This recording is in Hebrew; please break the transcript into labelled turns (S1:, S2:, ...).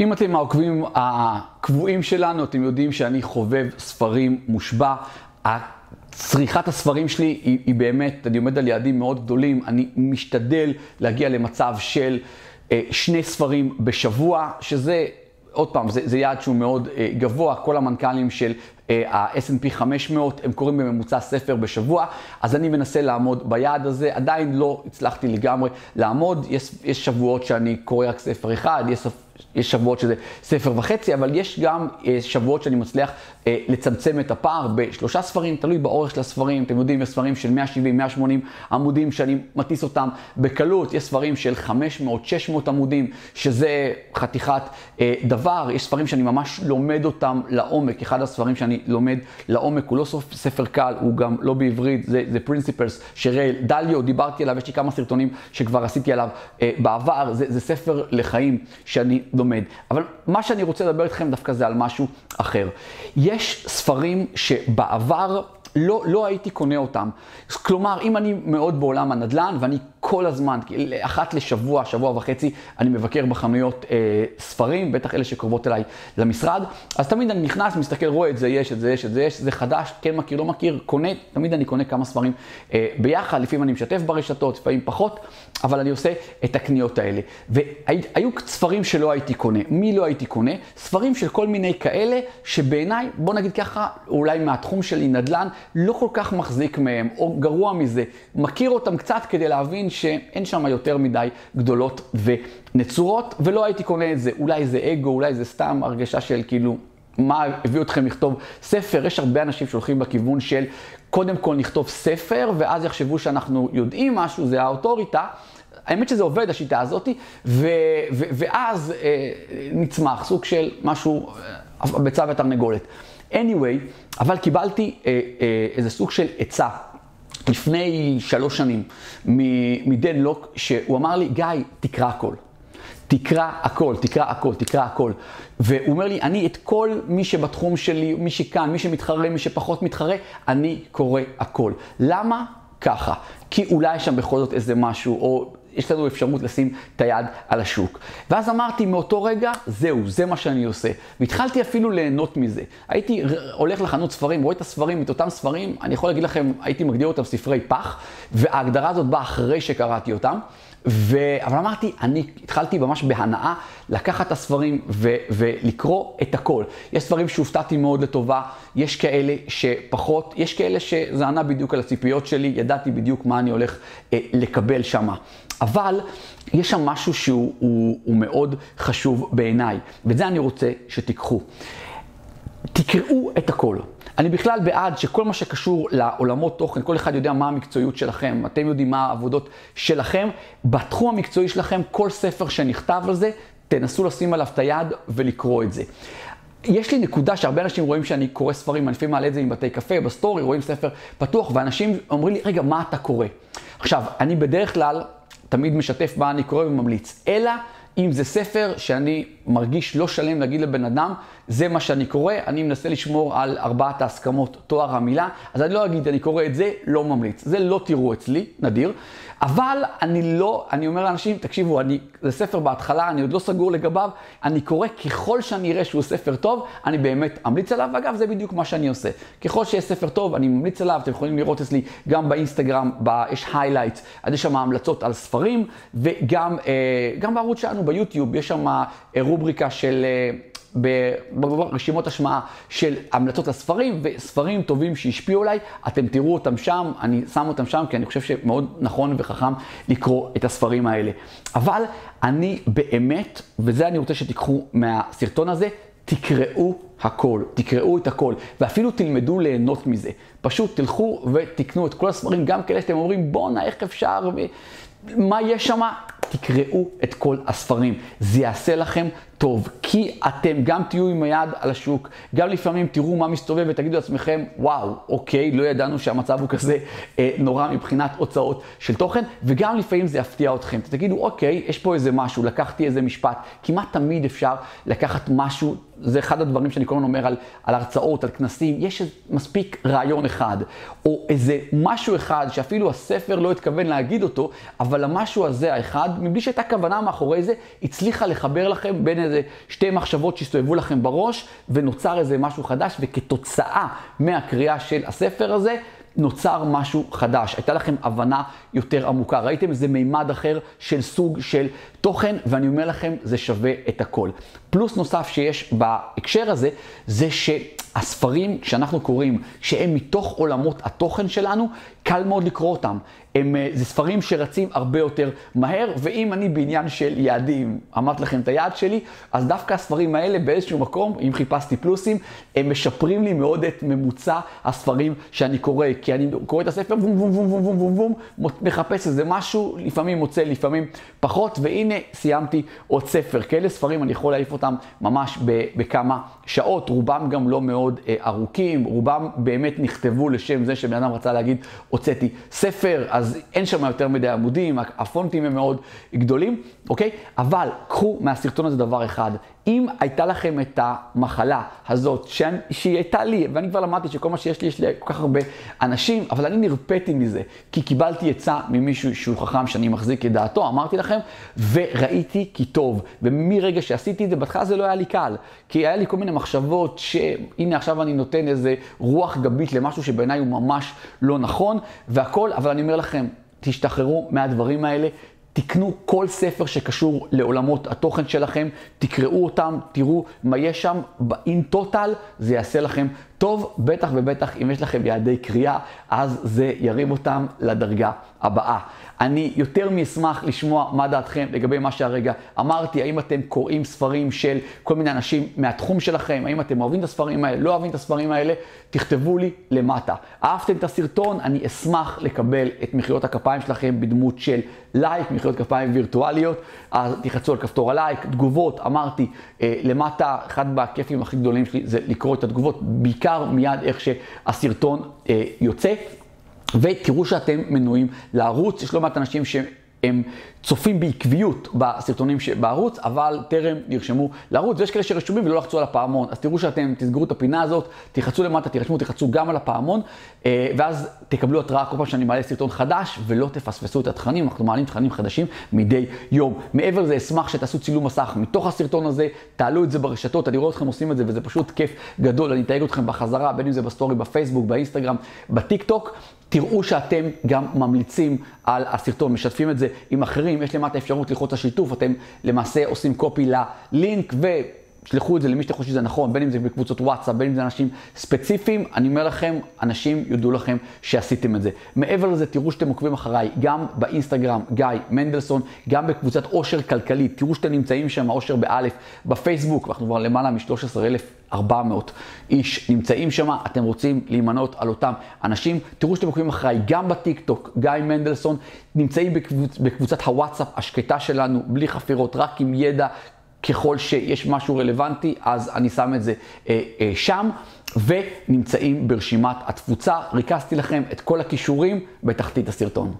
S1: אם אתם העוקבים הקבועים שלנו, אתם יודעים שאני חובב ספרים מושבע. צריכת הספרים שלי היא, היא באמת, אני עומד על יעדים מאוד גדולים, אני משתדל להגיע למצב של אה, שני ספרים בשבוע, שזה, עוד פעם, זה, זה יעד שהוא מאוד אה, גבוה, כל המנכ"לים של אה, ה-S&P 500, הם קוראים בממוצע ספר בשבוע, אז אני מנסה לעמוד ביעד הזה, עדיין לא הצלחתי לגמרי לעמוד, יש, יש שבועות שאני קורא רק ספר אחד, יש יש שבועות שזה ספר וחצי, אבל יש גם אה, שבועות שאני מצליח אה, לצמצם את הפער בשלושה ספרים, תלוי באורך של הספרים. אתם יודעים, יש ספרים של 170-180 עמודים שאני מטיס אותם בקלות, יש ספרים של 500-600 עמודים, שזה חתיכת אה, דבר. יש ספרים שאני ממש לומד אותם לעומק. אחד הספרים שאני לומד לעומק הוא לא ספר קל, הוא גם לא בעברית, זה, זה Principles של דליו, דיברתי עליו, יש לי כמה סרטונים שכבר עשיתי עליו בעבר. זה, זה ספר לחיים שאני לומד. אבל מה שאני רוצה לדבר איתכם דווקא זה על משהו אחר. יש ספרים שבעבר לא, לא הייתי קונה אותם. כלומר, אם אני מאוד בעולם הנדל"ן ואני כל הזמן, אחת לשבוע, שבוע וחצי, אני מבקר בחנויות אה, ספרים, בטח אלה שקרובות אליי למשרד, אז תמיד אני נכנס, מסתכל, רואה את זה, יש את זה, יש את זה, יש, זה חדש, כן מכיר, לא מכיר, קונה, תמיד אני קונה כמה ספרים אה, ביחד, לפעמים אני משתף ברשתות, לפעמים פחות, אבל אני עושה את הקניות האלה. והיו ספרים שלא הייתי קונה. מי לא הייתי קונה? ספרים של כל מיני כאלה, שבעיניי, בוא נגיד ככה, אולי מהתחום שלי נדל"ן, לא כל כך מחזיק מהם, או גרוע מזה, מכיר אותם קצת כדי להבין שאין שם יותר מדי גדולות ונצורות, ולא הייתי קונה את זה. אולי זה אגו, אולי זה סתם הרגשה של כאילו, מה הביא אתכם לכתוב ספר? יש הרבה אנשים שהולכים בכיוון של קודם כל נכתוב ספר, ואז יחשבו שאנחנו יודעים משהו, זה האוטוריטה. האמת שזה עובד, השיטה הזאת, ו- ו- ואז אה, נצמח סוג של משהו, אה, ביצה ותרנגולת. Anyway, אבל קיבלתי אה, אה, איזה סוג של עצה לפני שלוש שנים מדן לוק, שהוא אמר לי, גיא, תקרא הכל. תקרא הכל, תקרא הכל, תקרא הכל. והוא אומר לי, אני את כל מי שבתחום שלי, מי שכאן, מי שמתחרה, מי שפחות מתחרה, אני קורא הכל. למה? ככה. כי אולי יש שם בכל זאת איזה משהו, או יש לנו אפשרות לשים את היד על השוק. ואז אמרתי, מאותו רגע, זהו, זה מה שאני עושה. והתחלתי אפילו ליהנות מזה. הייתי הולך לחנות ספרים, רואה את הספרים, את אותם ספרים, אני יכול להגיד לכם, הייתי מגדיר אותם ספרי פח, וההגדרה הזאת באה אחרי שקראתי אותם. ו... אבל אמרתי, אני התחלתי ממש בהנאה לקחת את הספרים ו... ולקרוא את הכל. יש ספרים שהופתעתי מאוד לטובה, יש כאלה שפחות, יש כאלה שזה ענה בדיוק על הציפיות שלי, ידעתי בדיוק מה אני הולך אה, לקבל שם. אבל יש שם משהו שהוא הוא, הוא מאוד חשוב בעיניי, ואת זה אני רוצה שתיקחו. תקראו את הכל. אני בכלל בעד שכל מה שקשור לעולמות תוכן, כל אחד יודע מה המקצועיות שלכם, אתם יודעים מה העבודות שלכם. בתחום המקצועי שלכם, כל ספר שנכתב על זה, תנסו לשים עליו את היד ולקרוא את זה. יש לי נקודה שהרבה אנשים רואים שאני קורא ספרים, אני לפעמים מעלה את זה מבתי קפה, בסטורי, רואים ספר פתוח, ואנשים אומרים לי, רגע, מה אתה קורא? עכשיו, אני בדרך כלל תמיד משתף מה אני קורא וממליץ, אלא אם זה ספר שאני מרגיש לא שלם להגיד לבן אדם, זה מה שאני קורא, אני מנסה לשמור על ארבעת ההסכמות, תואר המילה, אז אני לא אגיד, אני קורא את זה, לא ממליץ. זה לא תראו אצלי, נדיר. אבל אני לא, אני אומר לאנשים, תקשיבו, אני, זה ספר בהתחלה, אני עוד לא סגור לגביו, אני קורא ככל שאני אראה שהוא ספר טוב, אני באמת אמליץ עליו, ואגב, זה בדיוק מה שאני עושה. ככל שיש ספר טוב, אני ממליץ עליו, אתם יכולים לראות אצלי גם באינסטגרם, ב, יש highlights, אז יש שם המלצות על ספרים, וגם אה, בערוץ שלנו ביוטיוב, יש שם אה, רובריקה של... אה, ברשימות השמעה של המלצות לספרים, וספרים טובים שהשפיעו עליי, אתם תראו אותם שם, אני שם אותם שם כי אני חושב שמאוד נכון וחכם לקרוא את הספרים האלה. אבל אני באמת, וזה אני רוצה שתיקחו מהסרטון הזה, תקראו הכל, תקראו את הכל, ואפילו תלמדו ליהנות מזה. פשוט תלכו ותקנו את כל הספרים, גם כאלה שאתם אומרים, בואנה, איך אפשר, מה יש שם? תקראו את כל הספרים. זה יעשה לכם טוב, כי אתם גם תהיו עם היד על השוק, גם לפעמים תראו מה מסתובב ותגידו לעצמכם, וואו, אוקיי, לא ידענו שהמצב הוא כזה אה, נורא מבחינת הוצאות של תוכן, וגם לפעמים זה יפתיע אתכם. תגידו, אוקיי, יש פה איזה משהו, לקחתי איזה משפט, כמעט תמיד אפשר לקחת משהו, זה אחד הדברים שאני כל הזמן אומר על, על הרצאות, על כנסים, יש מספיק רעיון אחד, או איזה משהו אחד שאפילו הספר לא התכוון להגיד אותו, אבל המשהו הזה, האחד, מבלי שהייתה כוונה מאחורי זה, הצליחה לחבר לכם בין איזה שתי מחשבות שהסתובבו לכם בראש, ונוצר איזה משהו חדש, וכתוצאה מהקריאה של הספר הזה, נוצר משהו חדש, הייתה לכם הבנה יותר עמוקה, ראיתם איזה מימד אחר של סוג של תוכן, ואני אומר לכם, זה שווה את הכל. פלוס נוסף שיש בהקשר הזה, זה שהספרים שאנחנו קוראים, שהם מתוך עולמות התוכן שלנו, קל מאוד לקרוא אותם. הם, אה, זה ספרים שרצים הרבה יותר מהר, ואם אני בעניין של יעדים, אמרתי לכם את היעד שלי, אז דווקא הספרים האלה באיזשהו מקום, אם חיפשתי פלוסים, הם משפרים לי מאוד את ממוצע הספרים שאני קורא, כי אני קורא את הספר, וום וום וום וום וום וום וום, מחפש איזה משהו, לפעמים מוצא, לפעמים פחות, והנה סיימתי עוד ספר. כאלה ספרים, אני יכול להעיף אותם ממש בכמה שעות, רובם גם לא מאוד אה, ארוכים, רובם באמת נכתבו לשם זה שבן אדם רצה להגיד, הוצאתי ספר, אז אין שם יותר מדי עמודים, הפונטים הם מאוד גדולים, אוקיי? אבל קחו מהסרטון הזה דבר אחד, אם הייתה לכם את המחלה הזאת, שאני, שהיא הייתה לי, ואני כבר למדתי שכל מה שיש לי, יש לי כל כך הרבה אנשים, אבל אני נרפאתי מזה, כי קיבלתי עצה ממישהו שהוא חכם שאני מחזיק את דעתו, אמרתי לכם, וראיתי כי טוב. ומרגע שעשיתי את זה, בהתחלה זה לא היה לי קל, כי היה לי כל מיני מחשבות שהנה עכשיו אני נותן איזה רוח גבית למשהו שבעיניי הוא ממש לא נכון, והכל, אבל אני אומר לכם, תשתחררו מהדברים האלה, תקנו כל ספר שקשור לעולמות התוכן שלכם, תקראו אותם, תראו מה יש שם, in total זה יעשה לכם טוב, בטח ובטח אם יש לכם יעדי קריאה, אז זה ירים אותם לדרגה הבאה. אני יותר מאשמח לשמוע מה דעתכם לגבי מה שהרגע אמרתי, האם אתם קוראים ספרים של כל מיני אנשים מהתחום שלכם, האם אתם אוהבים את הספרים האלה, לא אוהבים את הספרים האלה, תכתבו לי למטה. אהבתם את הסרטון? אני אשמח לקבל את מחיאות הכפיים שלכם בדמות של לייק, מחיאות כפיים וירטואליות, אז תחצו על כפתור הלייק, תגובות, אמרתי, אה, למטה, אחד מהכיפים הכי גדולים שלי זה לקרוא את התגובות, בעיקר מיד איך שהסרטון אה, יוצא. ותראו שאתם מנויים לערוץ, יש לא מעט אנשים שהם צופים בעקביות בסרטונים שבערוץ, אבל טרם נרשמו לערוץ, ויש כאלה שרשומים ולא לחצו על הפעמון. אז תראו שאתם תסגרו את הפינה הזאת, תלחצו למטה, תירשמו, תלחצו גם על הפעמון, אה, ואז תקבלו התראה כל פעם שאני מעלה סרטון חדש, ולא תפספסו את התכנים, אנחנו מעלים תכנים חדשים מדי יום. מעבר לזה, אשמח שתעשו צילום מסך מתוך הסרטון הזה, תעלו את זה ברשתות, אני רואה אתכם עושים את זה, וזה פשוט כיף גדול, אני אתייג אתכם בחזרה, בין אם זה בסטורי, בפייסבוק, באינסטגרם, בטיק טוק. תראו שאתם גם ממליצים על הסרטון, משתפים את זה עם אחרים, יש למטה אפשרות ללחוץ השיתוף, אתם למעשה עושים copy ללינק ו... שלחו את זה למי שאתם חושבים שזה נכון, בין אם זה בקבוצות וואטסאפ, בין אם זה אנשים ספציפיים, אני אומר לכם, אנשים יודו לכם שעשיתם את זה. מעבר לזה, תראו שאתם עוקבים אחריי, גם באינסטגרם, גיא מנדלסון, גם בקבוצת עושר כלכלי, תראו שאתם נמצאים שם, עושר באלף, בפייסבוק, אנחנו כבר למעלה מ-13,400 איש נמצאים שם, אתם רוצים להימנות על אותם אנשים, תראו שאתם עוקבים אחריי, גם בטיק טוק, גיא מנדלסון, נמצאים בקבוצ... בקבוצת הוואטסאפ השקטה שלנו, בלי חפירות, רק עם ידע. ככל שיש משהו רלוונטי, אז אני שם את זה אה, אה, שם, ונמצאים ברשימת התפוצה. ריכזתי לכם את כל הכישורים בתחתית הסרטון.